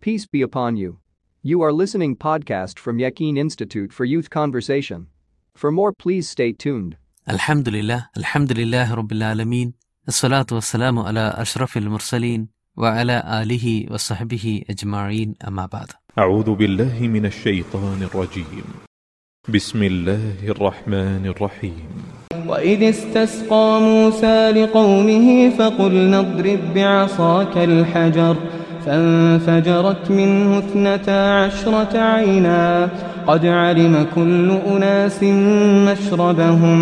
Peace be upon you. You are listening podcast from Yakin Institute for Youth Conversation. For more please stay tuned. الحمد لله الحمد لله رب العالمين الصلاة والسلام على أشرف المرسلين وعلى آله وصحبه أجمعين أما بعد أعوذ بالله من الشيطان الرجيم بسم الله الرحمن الرحيم وإذ استسقى موسى لقومه فقلنا اضرب بعصاك الحجر فانفجرت منه اثنتا عشرة عينا قد علم كل أناس مشربهم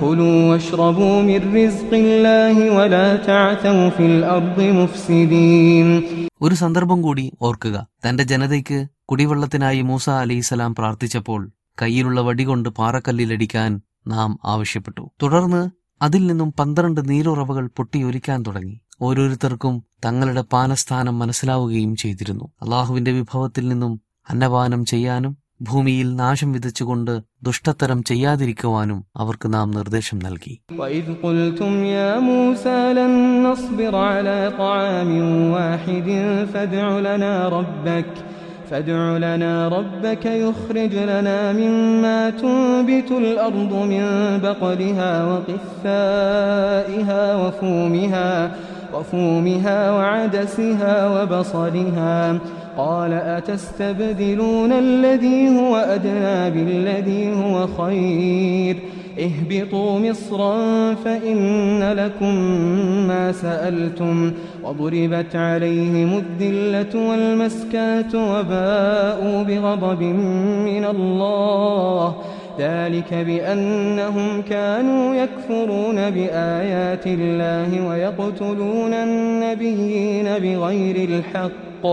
كلوا واشربوا من رزق الله ولا تعثوا في الأرض مفسدين ഒരു സന്ദർഭം കൂടി ഓർക്കുക തന്റെ ജനതയ്ക്ക് കുടിവെള്ളത്തിനായി മൂസ അലൈഹിസലാം പ്രാർത്ഥിച്ചപ്പോൾ കയ്യിലുള്ള വടികൊണ്ട് പാറക്കല്ലിലടിക്കാൻ നാം ആവശ്യപ്പെട്ടു തുടർന്ന് അതിൽ നിന്നും പന്ത്രണ്ട് നീരുറവകൾ പൊട്ടിയൊലിക്കാൻ തുടങ്ങി ഓരോരുത്തർക്കും തങ്ങളുടെ പാനസ്ഥാനം മനസ്സിലാവുകയും ചെയ്തിരുന്നു അള്ളാഹുവിന്റെ വിഭവത്തിൽ നിന്നും അന്നപാനം ചെയ്യാനും ഭൂമിയിൽ നാശം വിതച്ചുകൊണ്ട് ദുഷ്ടത്തരം ചെയ്യാതിരിക്കുവാനും അവർക്ക് നാം നിർദ്ദേശം നൽകി وإذ قلتم يا موسى لن نصبر على طعام واحد فادع لنا ربك فادع لنا ربك يخرج لنا مما تنبت الأرض من بقلها وقثائها وفومها وفومها وعدسها وبصلها قال أتستبدلون الذي هو أدنى بالذي هو خير اهبطوا مصرا فإن لكم ما سألتم وضربت عليهم الذلة والمسكنة وباءوا بغضب من الله ذلك بأنهم كانوا يكفرون بآيات الله ويقتلون النبيين بغير الحق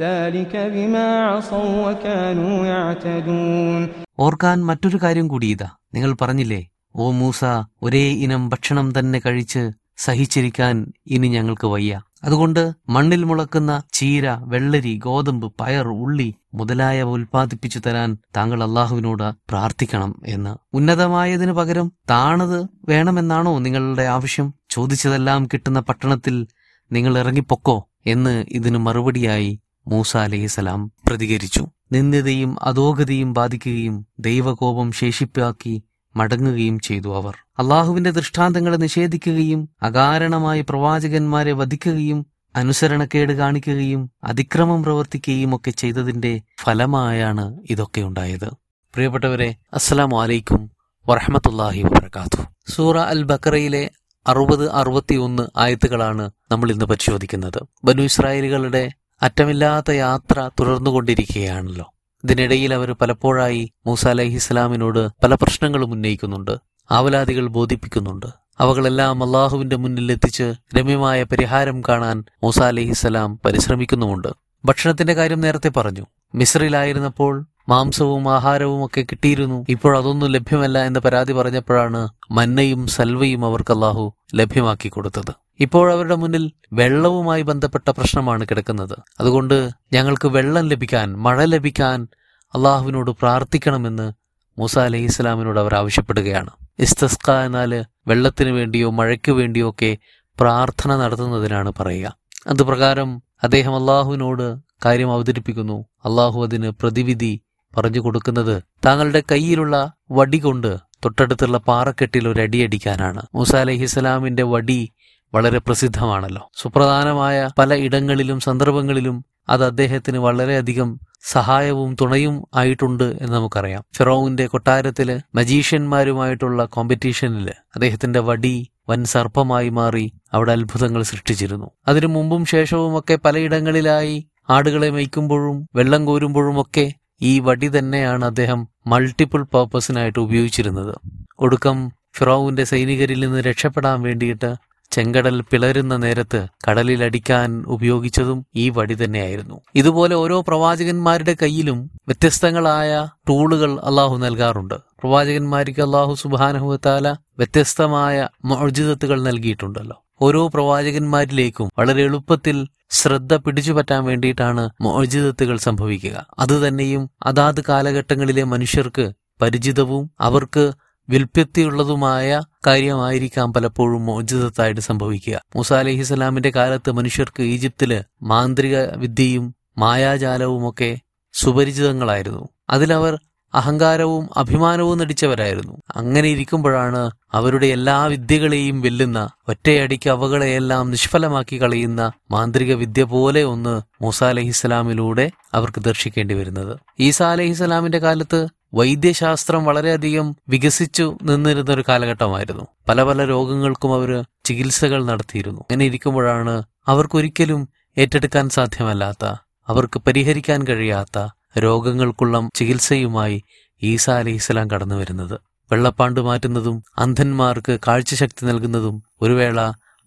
ذلك بما عصوا وكانوا يعتدون ഓർക്കാൻ മറ്റൊരു കാര്യം കൂടി ഇതാ നിങ്ങൾ പറഞ്ഞില്ലേ ഓ മൂസ ഒരേ ഇനം ഭക്ഷണം തന്നെ കഴിച്ച് സഹിച്ചിരിക്കാൻ ഇനി ഞങ്ങൾക്ക് വയ്യ അതുകൊണ്ട് മണ്ണിൽ മുളക്കുന്ന ചീര വെള്ളരി ഗോതമ്പ് പയർ ഉള്ളി മുതലായവ ഉൽപ്പാദിപ്പിച്ചു തരാൻ താങ്കൾ അള്ളാഹുവിനോട് പ്രാർത്ഥിക്കണം എന്ന്. ഉന്നതമായതിനു പകരം താണത് വേണമെന്നാണോ നിങ്ങളുടെ ആവശ്യം? ചോദിച്ചതെല്ലാം കിട്ടുന്ന പട്ടണത്തിൽ നിങ്ങൾ ഇറങ്ങിപ്പൊക്കോ എന്ന് ഇതിനു മറുപടിയായി മൂസ അലഹിസലാം പ്രതികരിച്ചു. നിന്ദ്യതയും അധോഗതിയും ബാധിക്കുകയും ദൈവകോപം ശേഷിപ്പാക്കി മടങ്ങുകയും ചെയ്തു അവർ. അള്ളാഹുവിന്റെ ദൃഷ്ടാന്തങ്ങളെ നിഷേധിക്കുകയും അകാരണമായി പ്രവാചകന്മാരെ വധിക്കുകയും അനുസരണക്കേട് കാണിക്കുകയും അതിക്രമം പ്രവർത്തിക്കുകയും ഒക്കെ ചെയ്തതിന്റെ ഫലമായാണ് ഇതൊക്കെ ഉണ്ടായത്. പ്രിയപ്പെട്ടവരെ അസ്സലാമു വലൈക്കും വറഹമത്തല്ലാഹി വബർക്കാത്തു സൂറ അൽ ബക്കറയിലെ അറുപത് അറുപത്തിയൊന്ന് ആയത്തുകളാണ് നമ്മൾ ഇന്ന് പരിശോധിക്കുന്നത്. ബനു ഇസ്രായേലുകളുടെ അറ്റമില്ലാത്ത യാത്ര തുടർന്നുകൊണ്ടിരിക്കുകയാണല്ലോ. ഇതിനിടയിൽ അവർ പലപ്പോഴായി മൂസ അലഹി ഇസ്ലാമിനോട് പല പ്രശ്നങ്ങളും ഉന്നയിക്കുന്നുണ്ട് ആവലാദികൾ ബോധിപ്പിക്കുന്നുണ്ട്. അവകളെല്ലാം അള്ളാഹുവിന്റെ മുന്നിൽ എത്തിച്ച് രമ്യമായ പരിഹാരം കാണാൻ മൂസ അലഹിസ്സലാം പരിശ്രമിക്കുന്നുമുണ്ട്. ഭക്ഷണത്തിന്റെ കാര്യം നേരത്തെ പറഞ്ഞു. മിസ്രിലായിരുന്നപ്പോൾ മാംസവും ആഹാരവും ഒക്കെ കിട്ടിയിരുന്നു. ഇപ്പോൾ അതൊന്നും ലഭ്യമല്ല എന്ന് പരാതി പറഞ്ഞപ്പോഴാണ് മന്നയും സൽവയും അവർക്ക് അള്ളാഹു ലഭ്യമാക്കി കൊടുത്തത്. ഇപ്പോൾ അവരുടെ മുന്നിൽ വെള്ളവുമായി ബന്ധപ്പെട്ട പ്രശ്നമാണ് കിടക്കുന്നത്. അതുകൊണ്ട് ഞങ്ങൾക്ക് വെള്ളം ലഭിക്കാൻ മഴ ലഭിക്കാൻ അള്ളാഹുവിനോട് പ്രാർത്ഥിക്കണമെന്ന് മൂസ അലഹി ഇസ്ലാമിനോട് അവർ ആവശ്യപ്പെടുകയാണ്. ഇസ്തസ്ക എന്നാൽ വെള്ളത്തിന് വേണ്ടിയോ മഴയ്ക്ക് വേണ്ടിയോ ഒക്കെ പ്രാർത്ഥന നടത്തുന്നതിനാണ് പറയുക. അതുപ്രകാരം അദ്ദേഹം അള്ളാഹുവിനോട് കാര്യം അവതരിപ്പിക്കുന്നു. അള്ളാഹു അതിന് പ്രതിവിധി പറഞ്ഞു കൊടുക്കുന്നത് താങ്കളുടെ കയ്യിലുള്ള വടി കൊണ്ട് തൊട്ടടുത്തുള്ള പാറക്കെട്ടിൽ ഒരു അടിയടിക്കാനാണ്. മൂസ അലഹിസ്സലാമിന്റെ വടി വളരെ പ്രസിദ്ധമാണല്ലോ. സുപ്രധാനമായ പല ഇടങ്ങളിലും സന്ദർഭങ്ങളിലും അത് അദ്ദേഹത്തിന് വളരെയധികം സഹായവും തുണയും ആയിട്ടുണ്ട് എന്ന് നമുക്കറിയാം. ഫിറോവിന്റെ കൊട്ടാരത്തിൽ മജീഷ്യന്മാരുമായിട്ടുള്ള കോമ്പറ്റീഷനിൽ അദ്ദേഹത്തിന്റെ വടി വൻ സർപ്പമായി മാറി അവിടെ അത്ഭുതങ്ങൾ സൃഷ്ടിച്ചിരുന്നു. അതിനു മുമ്പും ശേഷവും ഒക്കെ പലയിടങ്ങളിലായി ആടുകളെ മേയ്ക്കുമ്പോഴും വെള്ളം കോരുമ്പോഴും ഒക്കെ ഈ വടി തന്നെയാണ് അദ്ദേഹം മൾട്ടിപ്പിൾ പർപ്പസിനായിട്ട് ഉപയോഗിച്ചിരുന്നത്. ഒടുക്കം ഫിറോവിന്റെ സൈനികരിൽ നിന്ന് രക്ഷപ്പെടാൻ വേണ്ടിയിട്ട് ചെങ്കടൽ പിളരുന്ന നേരത്ത് കടലിൽ അടിക്കാൻ ഉപയോഗിച്ചതും ഈ വടി തന്നെയായിരുന്നു. ഇതുപോലെ ഓരോ പ്രവാചകന്മാരുടെ കയ്യിലും വ്യത്യസ്തങ്ങളായ ടൂളുകൾ അള്ളാഹു നൽകാറുണ്ട്. പ്രവാചകന്മാർക്ക് അള്ളാഹു സുബാനഹുത്താല വ്യത്യസ്തമായ മോർജിതത്തുകൾ നൽകിയിട്ടുണ്ടല്ലോ. ഓരോ പ്രവാചകന്മാരിലേക്കും വളരെ എളുപ്പത്തിൽ ശ്രദ്ധ പിടിച്ചുപറ്റാൻ വേണ്ടിയിട്ടാണ് മോചിതത്തുകൾ സംഭവിക്കുക. അതുതന്നെയും അതാത് കാലഘട്ടങ്ങളിലെ മനുഷ്യർക്ക് പരിചിതവും അവർക്ക് വിൽപ്യത്തിയുള്ളതുമായ കാര്യമായിരിക്കാം പലപ്പോഴും മോചിതത്തായിട്ട് സംഭവിക്കുക. മൂസ അലഹിസ്സലാമിന്റെ കാലത്ത് മനുഷ്യർക്ക് ഈജിപ്തിൽ മാന്ത്രിക വിദ്യയും മായാജാലവുമൊക്കെ സുപരിചിതങ്ങളായിരുന്നു. അതിലവർ അഹങ്കാരവും അഭിമാനവും നടിച്ചവരായിരുന്നു. അങ്ങനെ ഇരിക്കുമ്പോഴാണ് അവരുടെ എല്ലാ വിദ്യകളെയും വെല്ലുന്ന ഒറ്റയടിക്ക് അവകളെയെല്ലാം നിഷ്ഫലമാക്കി കളയുന്ന മാന്ത്രിക വിദ്യ പോലെ ഒന്ന് മൂസ അലഹിസ്സലാമിലൂടെ അവർക്ക് ദർശിക്കേണ്ടി വരുന്നത്. ഈസാ അലഹിസ്സലാമിന്റെ കാലത്ത് വൈദ്യശാസ്ത്രം വളരെയധികം വികസിച്ചു നിന്നിരുന്ന ഒരു കാലഘട്ടമായിരുന്നു. പല പല രോഗങ്ങൾക്കും അവർ ചികിത്സകൾ നടത്തിയിരുന്നു. അങ്ങനെ ഇരിക്കുമ്പോഴാണ് അവർക്കൊരിക്കലും ഏറ്റെടുക്കാൻ സാധ്യമല്ലാത്ത അവർക്ക് പരിഹരിക്കാൻ കഴിയാത്ത രോഗങ്ങൾക്കുള്ള ചികിത്സയുമായി ഈസ അലി ഇസ്ലാം കടന്നു വരുന്നത് വെള്ളപ്പാണ്ട് മാറ്റുന്നതും അന്ധന്മാർക്ക് കാഴ്ചശക്തി നൽകുന്നതും ഒരു വേള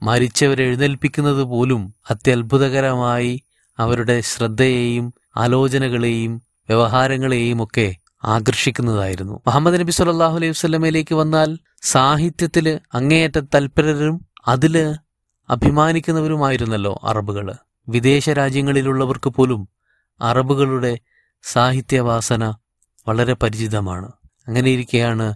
മരിച്ചവരെ എഴുന്നേൽപ്പിക്കുന്നത് പോലും അത്യത്ഭുതകരമായി അവരുടെ ശ്രദ്ധയെയും ആലോചനകളെയും വ്യവഹാരങ്ങളെയും ഒക്കെ ആകർഷിക്കുന്നതായിരുന്നു. മുഹമ്മദ് നബി സല്ലാഹു അലൈഹി വസ്ലമയിലേക്ക് വന്നാൽ സാഹിത്യത്തിൽ അങ്ങേയറ്റം തൽപരരും അതിൽ അഭിമാനിക്കുന്നവരുമായിരുന്നല്ലോ അറബുകൾ വിദേശ രാജ്യങ്ങളിലുള്ളവർക്ക് പോലും അറബുകളുടെ സാഹിത്യവാസന വളരെ പരിചിതമാണ്. അങ്ങനെ ഇരിക്കെയാണ്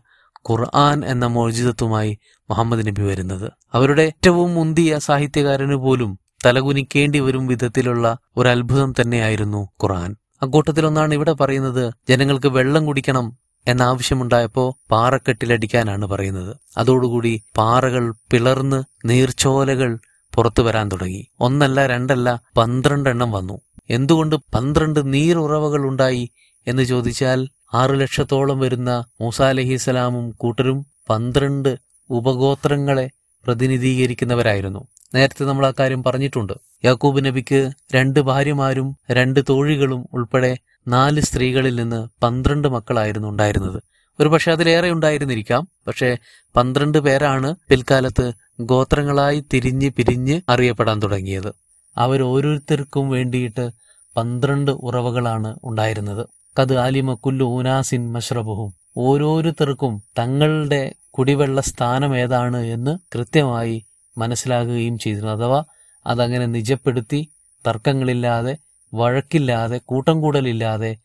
ഖുർആൻ എന്ന മോചിതത്വമായി മുഹമ്മദ് നബി വരുന്നത്. അവരുടെ ഏറ്റവും മുന്തിയ സാഹിത്യകാരന് പോലും തലകുനിക്കേണ്ടി വരും വിധത്തിലുള്ള ഒരു അത്ഭുതം തന്നെയായിരുന്നു ഖുർആൻ. അക്കൂട്ടത്തിലൊന്നാണ് ഇവിടെ പറയുന്നത് ജനങ്ങൾക്ക് വെള്ളം കുടിക്കണം എന്ന ആവശ്യമുണ്ടായപ്പോ പാറക്കെട്ടിലടിക്കാനാണ് പറയുന്നത്. അതോടുകൂടി പാറകൾ പിളർന്ന് നീർച്ചോലകൾ പുറത്തു വരാൻ തുടങ്ങി. ഒന്നല്ല രണ്ടല്ല പന്ത്രണ്ടെണ്ണം വന്നു. എന്തുകൊണ്ട് പന്ത്രണ്ട് നീരുറവകൾ ഉണ്ടായി എന്ന് ചോദിച്ചാൽ ആറു ലക്ഷത്തോളം വരുന്ന മൂസ അലഹിസ്സലാമും കൂട്ടരും പന്ത്രണ്ട് ഉപഗോത്രങ്ങളെ പ്രതിനിധീകരിക്കുന്നവരായിരുന്നു. നേരത്തെ നമ്മൾ ആ കാര്യം പറഞ്ഞിട്ടുണ്ട്. യാക്കൂബ് നബിക്ക് രണ്ട് ഭാര്യമാരും രണ്ട് തോഴികളും ഉൾപ്പെടെ നാല് സ്ത്രീകളിൽ നിന്ന് പന്ത്രണ്ട് മക്കളായിരുന്നു ഉണ്ടായിരുന്നത്. ഒരു പക്ഷെ അതിലേറെ ഉണ്ടായിരുന്നിരിക്കാം. പക്ഷേ പന്ത്രണ്ട് പേരാണ് പിൽക്കാലത്ത് ഗോത്രങ്ങളായി തിരിഞ്ഞ് പിരിഞ്ഞ് അറിയപ്പെടാൻ തുടങ്ങിയത്. അവരോരോരുത്തർക്കും വേണ്ടിയിട്ട് പന്ത്രണ്ട് ഉറവകളാണ് ഉണ്ടായിരുന്നത്. കത് ആലിമ കുല്ലു ഊനാസിൻ മഷ്റബുഹും. ഓരോരുത്തർക്കും തങ്ങളുടെ കുടിവെള്ള സ്ഥാനം ഏതാണ് എന്ന് കൃത്യമായി മനസ്സിലാകുകയും ചെയ്തിരുന്നു. അഥവാ അതങ്ങനെ നിജപ്പെടുത്തി തർക്കങ്ങളില്ലാതെ വഴക്കില്ലാതെ കൂട്ടം കൂടലില്ലാതെ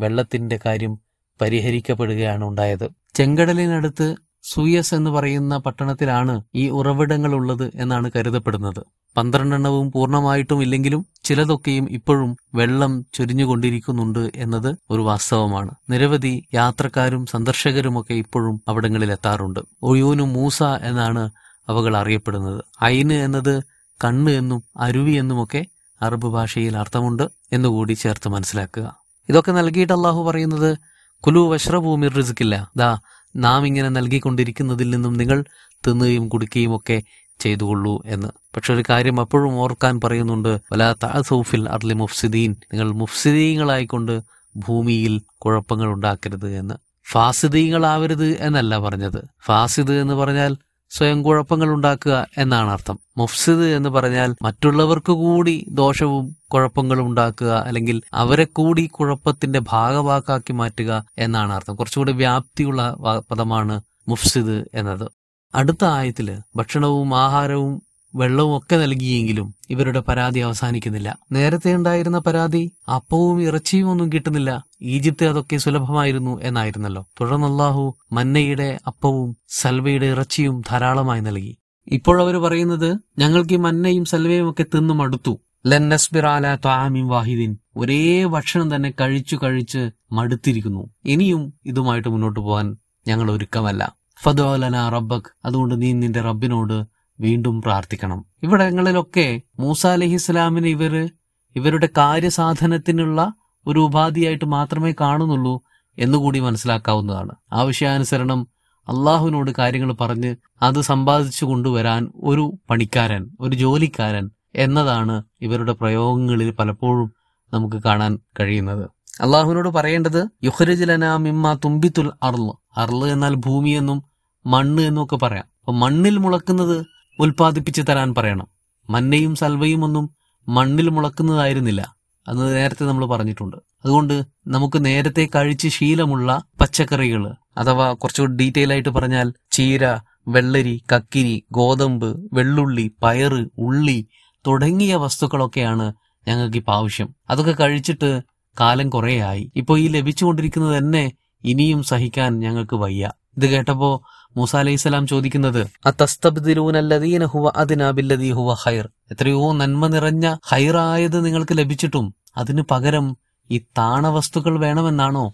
വെള്ളത്തിന്റെ കാര്യം പരിഹരിക്കപ്പെടുകയാണ് ഉണ്ടായത്. ചെങ്കടലിനടുത്ത് സൂയസ് എന്ന് പറയുന്ന പട്ടണത്തിലാണ് ഈ ഉറവിടങ്ങൾ ഉള്ളത് എന്നാണ് കരുതപ്പെടുന്നത്. പന്ത്രണ്ടെണ്ണവും പൂർണമായിട്ടും ഇല്ലെങ്കിലും ചിലതൊക്കെയും ഇപ്പോഴും വെള്ളം ചൊരിഞ്ഞുകൊണ്ടിരിക്കുന്നുണ്ട് എന്നത് ഒരു വാസ്തവമാണ്. നിരവധി യാത്രക്കാരും സന്ദർശകരുമൊക്കെ ഇപ്പോഴും അവിടങ്ങളിൽ എത്താറുണ്ട് ഒയൂനു മൂസ എന്നാണ് അവകൾ അറിയപ്പെടുന്നത്. ഐന് എന്നത് കണ്ണ് എന്നും അരുവി എന്നുമൊക്കെ അറബ് ഭാഷയിൽ അർത്ഥമുണ്ട് എന്നുകൂടി ചേർത്ത് മനസ്സിലാക്കുക. ഇതൊക്കെ നൽകിയിട്ട് അള്ളാഹു പറയുന്നത് കുലു വശ്രഭൂമി റിസ്ക്കില്ല ദാ നാം ഇങ്ങനെ നൽകിക്കൊണ്ടിരിക്കുന്നതിൽ നിന്നും നിങ്ങൾ തിന്നുകയും കുടിക്കുകയും ഒക്കെ ചെയ്തുകൊള്ളൂ എന്ന്. പക്ഷെ ഒരു കാര്യം അപ്പോഴും ഓർക്കാൻ പറയുന്നുണ്ട്. വല താസൌഫിൽ അർലി മുഫ്സിദീൻ. നിങ്ങൾ മുഫ്സിദീങ്ങളായിക്കൊണ്ട് ഭൂമിയിൽ കുഴപ്പങ്ങൾ ഉണ്ടാക്കരുത് എന്ന്. ഫാസിദീങ്ങളാവരുത് എന്നല്ല പറഞ്ഞത്. ഫാസിദ് എന്ന് പറഞ്ഞാൽ സ്വയം കുഴപ്പങ്ങൾ ഉണ്ടാക്കുക എന്നാണ് അർത്ഥം. മുഫ്സിദ് എന്ന് പറഞ്ഞാൽ മറ്റുള്ളവർക്ക് കൂടി ദോഷവും കുഴപ്പങ്ങളും ഉണ്ടാക്കുക അല്ലെങ്കിൽ അവരെ കൂടി കുഴപ്പത്തിന്റെ ഭാഗവാക്കാക്കി മാറ്റുക എന്നാണ് അർത്ഥം. കുറച്ചുകൂടി വ്യാപ്തിയുള്ള പദമാണ് മുഫ്സിദ് എന്നത്. അടുത്ത ആയത്തിൽ ഭക്ഷണവും ആഹാരവും വെള്ളവും ഒക്കെ നൽകിയെങ്കിലും ഇവരുടെ പരാതി അവസാനിക്കുന്നില്ല. നേരത്തെ ഉണ്ടായിരുന്ന പരാതി അപ്പവും ഇറച്ചിയും ഒന്നും കിട്ടുന്നില്ല. ഈജിപ്ത് അതൊക്കെ സുലഭമായിരുന്നു എന്നായിരുന്നല്ലോ. തുടർന്നല്ലാഹു മന്നയുടെ അപ്പവും സൽവയുടെ ഇറച്ചിയും ധാരാളമായി നൽകി. ഇപ്പോഴവർ പറയുന്നത് ഞങ്ങൾക്ക് ഈ മന്നയും സൽവയും ഒക്കെ തിന്നു മടുത്തു. ലെന്നസ്ബിറാല താമിം വാഹിദിൻ. ഒരേ ഭക്ഷണം തന്നെ കഴിച്ചു കഴിച്ച് മടുത്തിരിക്കുന്നു. ഇനിയും ഇതുമായിട്ട് മുന്നോട്ട് പോകാൻ ഞങ്ങൾ ഒരുക്കമല്ല. ഫദോലന റബ്ബക്. അതുകൊണ്ട് നീ നിന്റെ റബ്ബിനോട് വീണ്ടും പ്രാർത്ഥിക്കണം. ഇവിടങ്ങളിലൊക്കെ മൂസ അലഹി ഇസ്ലാമിന് ഇവർ ഇവരുടെ കാര്യസാധനത്തിനുള്ള ഒരു ഉപാധിയായിട്ട് മാത്രമേ കാണുന്നുള്ളൂ എന്നുകൂടി മനസ്സിലാക്കാവുന്നതാണ്. ആവശ്യാനുസരണം അള്ളാഹുവിനോട് കാര്യങ്ങൾ പറഞ്ഞ് അത് സമ്പാദിച്ചു കൊണ്ടുവരാൻ ഒരു പണിക്കാരൻ ഒരു ജോലിക്കാരൻ എന്നതാണ് ഇവരുടെ പ്രയോഗങ്ങളിൽ പലപ്പോഴും നമുക്ക് കാണാൻ കഴിയുന്നത്. അള്ളാഹുവിനോട് പറയേണ്ടത് യുഹ്രജിലന മിമ്മ തുമ്പിത്തുൽ അർൾ. അർൾ എന്നാൽ ഭൂമി എന്നും മണ്ണ് എന്നും ഒക്കെ പറയാം. അപ്പൊ മണ്ണിൽ മുളക്കുന്നത് ഉൽപ്പാദിപ്പിച്ച് തരാൻ പറയണം. മന്നയും സൽവയും ഒന്നും മണ്ണിൽ മുളക്കുന്നതായിരുന്നില്ല. അന്ന് നേരത്തെ നമ്മൾ പറഞ്ഞിട്ടുണ്ട്. അതുകൊണ്ട് നമുക്ക് നേരത്തെ കഴിച്ച് ശീലമുള്ള പച്ചക്കറികൾ അഥവാ കുറച്ചുകൂടി ഡീറ്റെയിൽ ആയിട്ട് പറഞ്ഞാൽ ചീര വെള്ളരി കക്കിരി ഗോതമ്പ് വെള്ളുള്ളി പയറ് ഉള്ളി തുടങ്ങിയ വസ്തുക്കളൊക്കെയാണ് ഞങ്ങൾക്ക് ഇപ്പൊ ആവശ്യം. അതൊക്കെ കഴിച്ചിട്ട് കാലം കുറേയായി. ഇപ്പോൾ ഈ ലഭിച്ചുകൊണ്ടിരിക്കുന്നത് തന്നെ ഇനിയും സഹിക്കാൻ ഞങ്ങൾക്ക് വയ്യ. ഇത് കേട്ടപ്പോ മൂസ അലൈഹിസ്സലാം ചോദിക്കുന്നത് "അതസ്തബ്ദിലൂനല്ലദീന ഹുവ ഹുവ ഖൈർ? എത്രയോ നന്മ നിറഞ്ഞ ഹൈറായത് നിങ്ങൾക്ക് ലഭിച്ചിട്ടും അതിനു പകരം ഈ താണ വസ്തുക്കൾ വേണമെന്നാണോ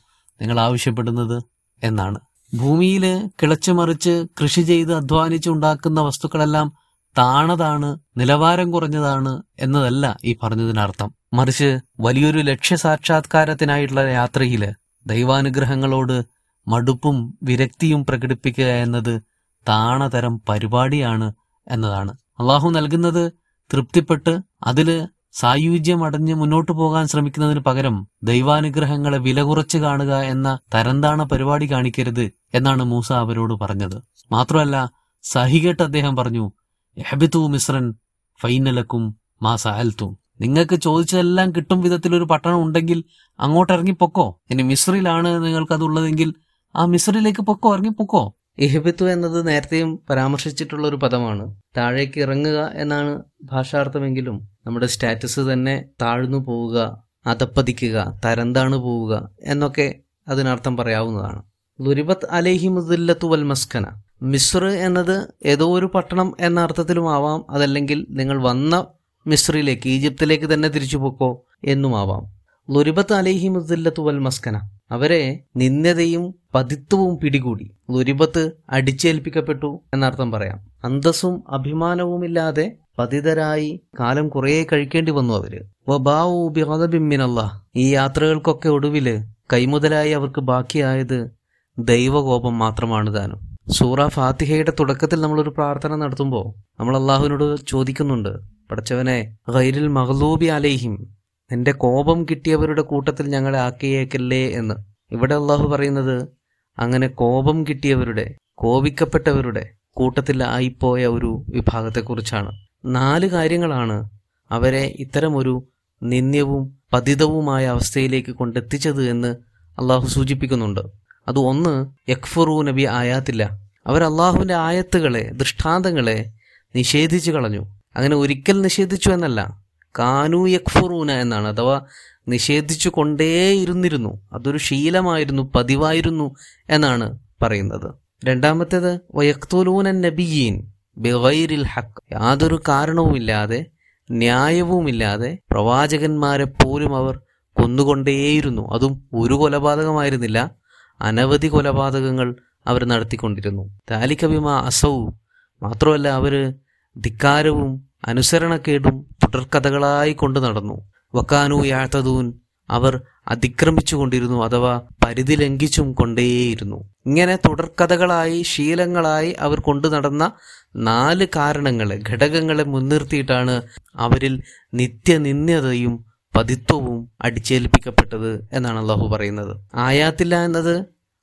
നിങ്ങൾ ആവശ്യപ്പെടുന്നത് എന്നാണ്. ഭൂമിയിൽ കിളച്ചുമറിച്ച് കൃഷി ചെയ്ത് അധ്വാനിച്ച് ഉണ്ടാക്കുന്ന വസ്തുക്കളെല്ലാം താണതാണ് നിലവാരം കുറഞ്ഞതാണ് എന്നതല്ല ഈ പറഞ്ഞതിനർത്ഥം. മറിച്ച് വലിയൊരു ലക്ഷ്യ സാക്ഷാത്കാരത്തിനായിട്ടുള്ള യാത്രയിൽ ദൈവാനുഗ്രഹങ്ങളോട് മടുപ്പും വിരക്തിയും പ്രകടിപ്പിക്കുക എന്നത് താണതരം പരിപാടിയാണ് എന്നതാണ്. അള്ളാഹു നൽകുന്നത് തൃപ്തിപ്പെട്ട് അതിൽ സായുജ്യം അടഞ്ഞ് മുന്നോട്ടു പോകാൻ ശ്രമിക്കുന്നതിന് പകരം ദൈവാനുഗ്രഹങ്ങളെ വില കുറച്ച് കാണുക എന്ന തരംതാണ പരിപാടി കാണിക്കരുത് എന്നാണ് മൂസ അവരോട് പറഞ്ഞത്. മാത്രമല്ല സഹികെട്ട് അദ്ദേഹം പറഞ്ഞു എഹബിത്തു മിശ്രൻ ഫൈനലക്കും മാ സഹൽത്തും നിങ്ങൾക്ക് ചോദിച്ചതെല്ലാം കിട്ടും വിധത്തിൽ ഒരു പട്ടണം ഉണ്ടെങ്കിൽ അങ്ങോട്ട് ഇറങ്ങിപ്പോക്കോ ഇനി മിശ്രിലാണ് നിങ്ങൾക്കതുള്ളതെങ്കിൽ ആ മിസറിലേക്ക് പൊക്കോ ഇറങ്ങിപ്പൊക്കോ ഇഹിബിത്തു എന്നത് നേരത്തെയും പരാമർശിച്ചിട്ടുള്ള ഒരു പദമാണ്. താഴേക്ക് ഇറങ്ങുക എന്നാണ് ഭാഷാർത്ഥമെങ്കിലും നമ്മുടെ സ്റ്റാറ്റസ് തന്നെ താഴ്ന്നു പോവുക അതപ്പതിക്കുക തരംതാണു പോവുക എന്നൊക്കെ അതിനർത്ഥം പറയാവുന്നതാണ്. ലുരിബത്ത് അലേഹി മുദില്ലത്തു വൽ മസ്കന. മിസ്ർ എന്നത് ഏതോ ഒരു പട്ടണം എന്ന അർത്ഥത്തിലും ആവാം. അതല്ലെങ്കിൽ നിങ്ങൾ വന്ന മിസ്രിലേക്ക് ഈജിപ്തിലേക്ക് തന്നെ തിരിച്ചു പോക്കോ എന്നുമാവാം. ലുരിബത്ത് അലേഹി മുദില്ലത്തു വൽ മസ്കന. അവരെ നിന്ദതയും പതിത്വവും പിടികൂടി. ഒരുപത്ത് അടിച്ചേൽപ്പിക്കപ്പെട്ടു എന്നർത്ഥം പറയാം. അന്തസ്സും അഭിമാനവുമില്ലാതെ പതിതരായി കാലം കുറേ കഴിക്കേണ്ടി വന്നു അവർ. വബാവുബിമിനല്ല ഈ യാത്രകൾക്കൊക്കെ ഒടുവിൽ കൈമുതലായി അവർക്ക് ബാക്കിയായത് ദൈവകോപം മാത്രമാണ് താനും. സൂറ ഫാത്തിഹയുടെ തുടക്കത്തിൽ നമ്മളൊരു പ്രാർത്ഥന നടത്തുമ്പോൾ നമ്മൾ അള്ളാഹുവിനോട് ചോദിക്കുന്നുണ്ട്. പഠിച്ചവനെ ഗൈരിൽ മഹലൂബി അലേഹിം. നിന്റെ കോപം കിട്ടിയവരുടെ കൂട്ടത്തിൽ ഞങ്ങളെ ആക്കിയേക്കല്ലേ എന്ന്. ഇവിടെ അള്ളാഹു പറയുന്നത് അങ്ങനെ കോപം കിട്ടിയവരുടെ കോപിക്കപ്പെട്ടവരുടെ കൂട്ടത്തിൽ ആയിപ്പോയ ഒരു വിഭാഗത്തെക്കുറിച്ചാണ്. നാല് കാര്യങ്ങളാണ് അവരെ ഇത്തരമൊരു നിന്ദ്യവും പതിതവുമായ അവസ്ഥയിലേക്ക് കൊണ്ടെത്തിച്ചത് എന്ന് അള്ളാഹു സൂചിപ്പിക്കുന്നുണ്ട്. അത് ഒന്ന് യക്ഫുറു നബി ആയാത്തില്ല. അവർ അള്ളാഹുവിന്റെ ആയത്തുകളെ ദൃഷ്ടാന്തങ്ങളെ നിഷേധിച്ചു കളഞ്ഞു. അങ്ങനെ ഒരിക്കൽ നിഷേധിച്ചു എന്നല്ല. കാനു യക്ഫുറൂന എന്നാണ്. അഥവാ നിഷേധിച്ചു കൊണ്ടേയിരുന്നിരുന്നു അതൊരു ശീലമായിരുന്നു പതിവായിരുന്നു എന്നാണ് പറയുന്നത്. രണ്ടാമത്തേത് വയക്തുലൂന നബിയീൻ ബിഗൈരിൽ ഹക്ക് യാതൊരു കാരണവുമില്ലാതെ ന്യായവുമില്ലാതെ പ്രവാചകന്മാരെ പോലും അവർ കൊന്നുകൊണ്ടേയിരുന്നു. അതും ഒരു കൊലപാതകമായിരുന്നില്ല. അനവധി കൊലപാതകങ്ങൾ അവർ നടത്തിക്കൊണ്ടിരുന്നു. താലിക്കവിമ അസവും മാത്രമല്ല അവർ ധിക്കാരവും അനുസരണക്കേടും തുടർക്കഥകളായി കൊണ്ടു നടന്നു. വക്കാനു യാത്തതൂൻ അവർ അതിക്രമിച്ചുകൊണ്ടിരുന്നു അഥവാ പരിധി ലംഘിച്ചും കൊണ്ടേയിരുന്നു. ഇങ്ങനെ തുടർക്കഥകളായി ശീലങ്ങളായി അവർ കൊണ്ടു നടന്ന നാല് കാരണങ്ങളെ ഘടകങ്ങളെ മുൻനിർത്തിയിട്ടാണ് അവരിൽ നിത്യനിന്ദ്യതയും പതിത്വവും അടിച്ചേൽപ്പിക്കപ്പെട്ടത് എന്നാണ് അള്ളാഹു പറയുന്നത്. ആയാത്തില്ല എന്നത്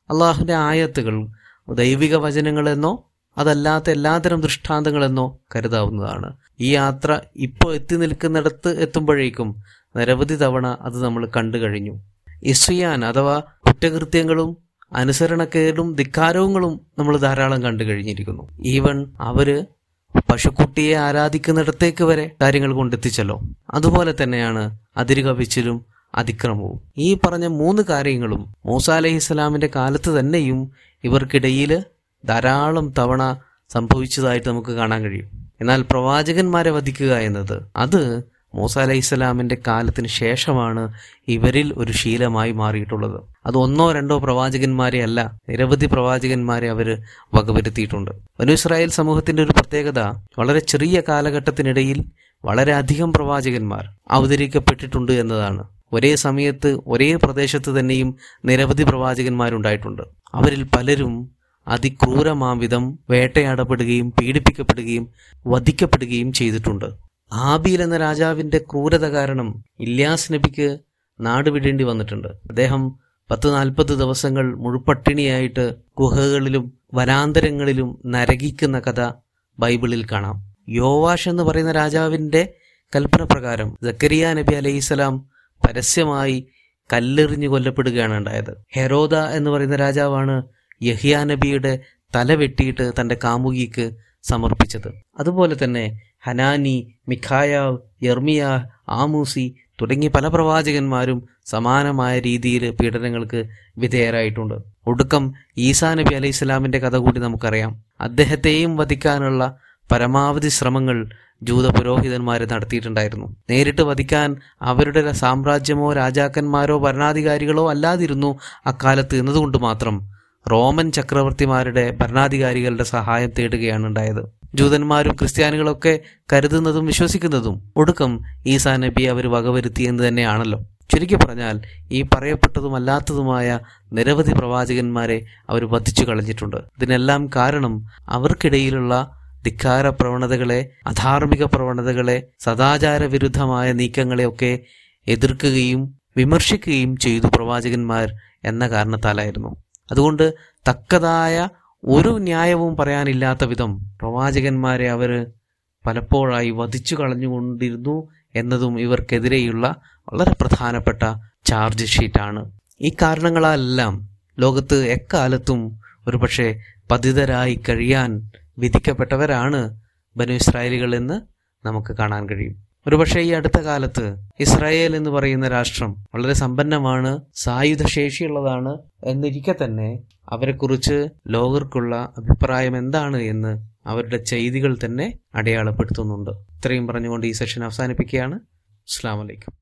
അള്ളാഹുവിന്റെ ആയത്തുകൾ ദൈവിക വചനങ്ങളെന്നോ അതല്ലാത്ത എല്ലാത്തരം ദൃഷ്ടാന്തങ്ങളെന്നോ കരുതാവുന്നതാണ്. ഈ യാത്ര ഇപ്പോൾ എത്തി നിൽക്കുന്നിടത്ത് എത്തുമ്പോഴേക്കും നിരവധി തവണ അത് നമ്മൾ കണ്ടു കഴിഞ്ഞു. ഇസ്രിയാൻ അഥവാ കുറ്റകൃത്യങ്ങളും അനുസരണക്കേടും ധിക്കാരവുങ്ങളും നമ്മൾ ധാരാളം കണ്ടു കഴിഞ്ഞിരിക്കുന്നു. ഈവൻ അവർ പശുക്കുട്ടിയെ ആരാധിക്കുന്നിടത്തേക്ക് വരെ കാര്യങ്ങൾ കൊണ്ടെത്തിച്ചല്ലോ. അതുപോലെ തന്നെയാണ് അതിരുകവിച്ചിലും അതിക്രമവും. ഈ പറഞ്ഞ മൂന്ന് കാര്യങ്ങളും മൂസ അലഹി ഇസ്ലാമിന്റെ കാലത്ത് തന്നെയും ഇവർക്കിടയിൽ ധാരാളം തവണ സംഭവിച്ചതായിട്ട് നമുക്ക് കാണാൻ കഴിയും. എന്നാൽ പ്രവാചകന്മാരെ വധിക്കുക എന്നത് അത് മൂസ അലൈഹി ഇസ്ലാമിന്റെ കാലത്തിന് ശേഷമാണ് ഇവരിൽ ഒരു ശീലമായി മാറിയിട്ടുള്ളത്. അത് ഒന്നോ രണ്ടോ പ്രവാചകന്മാരെ അല്ല നിരവധി പ്രവാചകന്മാരെ അവർ വകവരുത്തിയിട്ടുണ്ട്. വനു ഇസ്രായേൽ സമൂഹത്തിന്റെ ഒരു പ്രത്യേകത വളരെ ചെറിയ കാലഘട്ടത്തിനിടയിൽ വളരെയധികം പ്രവാചകന്മാർ അവതരിക്കപ്പെട്ടിട്ടുണ്ട് എന്നതാണ്. ഒരേ സമയത്ത് ഒരേ പ്രദേശത്ത് തന്നെയും നിരവധി പ്രവാചകന്മാരുണ്ടായിട്ടുണ്ട്. അവരിൽ പലരും അതിക്രൂരമാം വിധം വേട്ടയാടപ്പെടുകയും പീഡിപ്പിക്കപ്പെടുകയും വധിക്കപ്പെടുകയും ചെയ്തിട്ടുണ്ട്. ആബീൽ എന്ന രാജാവിന്റെ ക്രൂരത കാരണം ഇല്യാസ് നബിക്ക് നാട് വിടേണ്ടി വന്നിട്ടുണ്ട്. അദ്ദേഹം പത്ത് നാൽപ്പത് ദിവസങ്ങൾ മുഴുപട്ടിണിയായിട്ട് ഗുഹകളിലും വനാന്തരങ്ങളിലും നരകിക്കുന്ന കഥ ബൈബിളിൽ കാണാം. യോവാഷ് എന്ന് പറയുന്ന രാജാവിന്റെ കൽപ്പന പ്രകാരം ജക്കരിയ നബി അലൈഹിസ്സലാം പരസ്യമായി കല്ലെറിഞ്ഞു കൊല്ലപ്പെടുകയാണ് ഉണ്ടായത്. ഹെറോദ എന്ന് പറയുന്ന രാജാവാണ് യഹിയ നബിയുടെ തല വെട്ടിയിട്ട് തന്റെ കാമുകിക്ക് സമർപ്പിച്ചത്. അതുപോലെ തന്നെ ഹനാനി മിഖായാവ് യർമിയ ആമൂസി തുടങ്ങിയ പല പ്രവാചകന്മാരും സമാനമായ രീതിയിൽ പീഡനങ്ങൾക്ക് വിധേയരായിട്ടുണ്ട്. ഒടുക്കം ഈസാ നബി അലൈഹി സ്വലാമിന്റെ കഥ കൂടി നമുക്കറിയാം. അദ്ദേഹത്തെയും വധിക്കാനുള്ള പരമാവധി ശ്രമങ്ങൾ ജൂത പുരോഹിതന്മാർ നടത്തിയിട്ടുണ്ടായിരുന്നു. നേരിട്ട് വധിക്കാൻ അവരുടെ സാമ്രാജ്യമോ രാജാക്കന്മാരോ ഭരണാധികാരികളോ അല്ലാതിരുന്നു അക്കാലത്ത് എന്നതുകൊണ്ട് മാത്രം റോമൻ ചക്രവർത്തിമാരുടെ ഭരണാധികാരികളുടെ സഹായം തേടുകയാണ് ഉണ്ടായത്. ജൂതന്മാരും ക്രിസ്ത്യാനികളൊക്കെ കരുതുന്നതും വിശ്വസിക്കുന്നതും ഒടുക്കം ഈസാ നബി അവർ വകവരുത്തി എന്ന് തന്നെയാണല്ലോ. ചുരുക്കി പറഞ്ഞാൽ ഈ പറയപ്പെട്ടതുമല്ലാത്തതുമായ നിരവധി പ്രവാചകന്മാരെ അവർ വധിച്ചു കളഞ്ഞിട്ടുണ്ട്. ഇതിനെല്ലാം കാരണം അവർക്കിടയിലുള്ള ധിക്കാര പ്രവണതകളെ അധാർമിക പ്രവണതകളെ സദാചാര വിരുദ്ധമായ നീക്കങ്ങളെയൊക്കെ എതിർക്കുകയും വിമർശിക്കുകയും ചെയ്തു പ്രവാചകന്മാർ എന്ന കാരണത്താലായിരുന്നു. അതുകൊണ്ട് തക്കതായ ഒരു ന്യായവും പറയാനില്ലാത്ത വിധം പ്രവാചകന്മാരെ അവർ പലപ്പോഴായി വധിച്ചു കളഞ്ഞുകൊണ്ടിരുന്നു എന്നതും ഇവർക്കെതിരെയുള്ള വളരെ പ്രധാനപ്പെട്ട ചാർജ് ഷീറ്റാണ്. ഈ കാരണങ്ങളെല്ലാം ലോകത്ത് എക്കാലത്തും ഒരുപക്ഷെ പതിതരായി കഴിയാൻ വിധിക്കപ്പെട്ടവരാണ് ബനു ഇസ്രായേലികൾ എന്ന് നമുക്ക് കാണാൻ കഴിയും. ഒരുപക്ഷെ ഈ അടുത്ത കാലത്ത് ഇസ്രായേൽ എന്ന് പറയുന്ന രാഷ്ട്രം വളരെ സമ്പന്നമാണ് സായുധ ശേഷിയുള്ളതാണ് എന്നിരിക്കെ തന്നെ അവരെക്കുറിച്ച് ലോകർക്കുള്ള അഭിപ്രായം എന്താണ് എന്ന് അവരുടെ ചെയ്തികൾ തന്നെ അടയാളപ്പെടുത്തുന്നുണ്ട്. ഇത്രയും പറഞ്ഞുകൊണ്ട് ഈ സെഷൻ അവസാനിപ്പിക്കുകയാണ്. അസ്സാം വലൈക്കും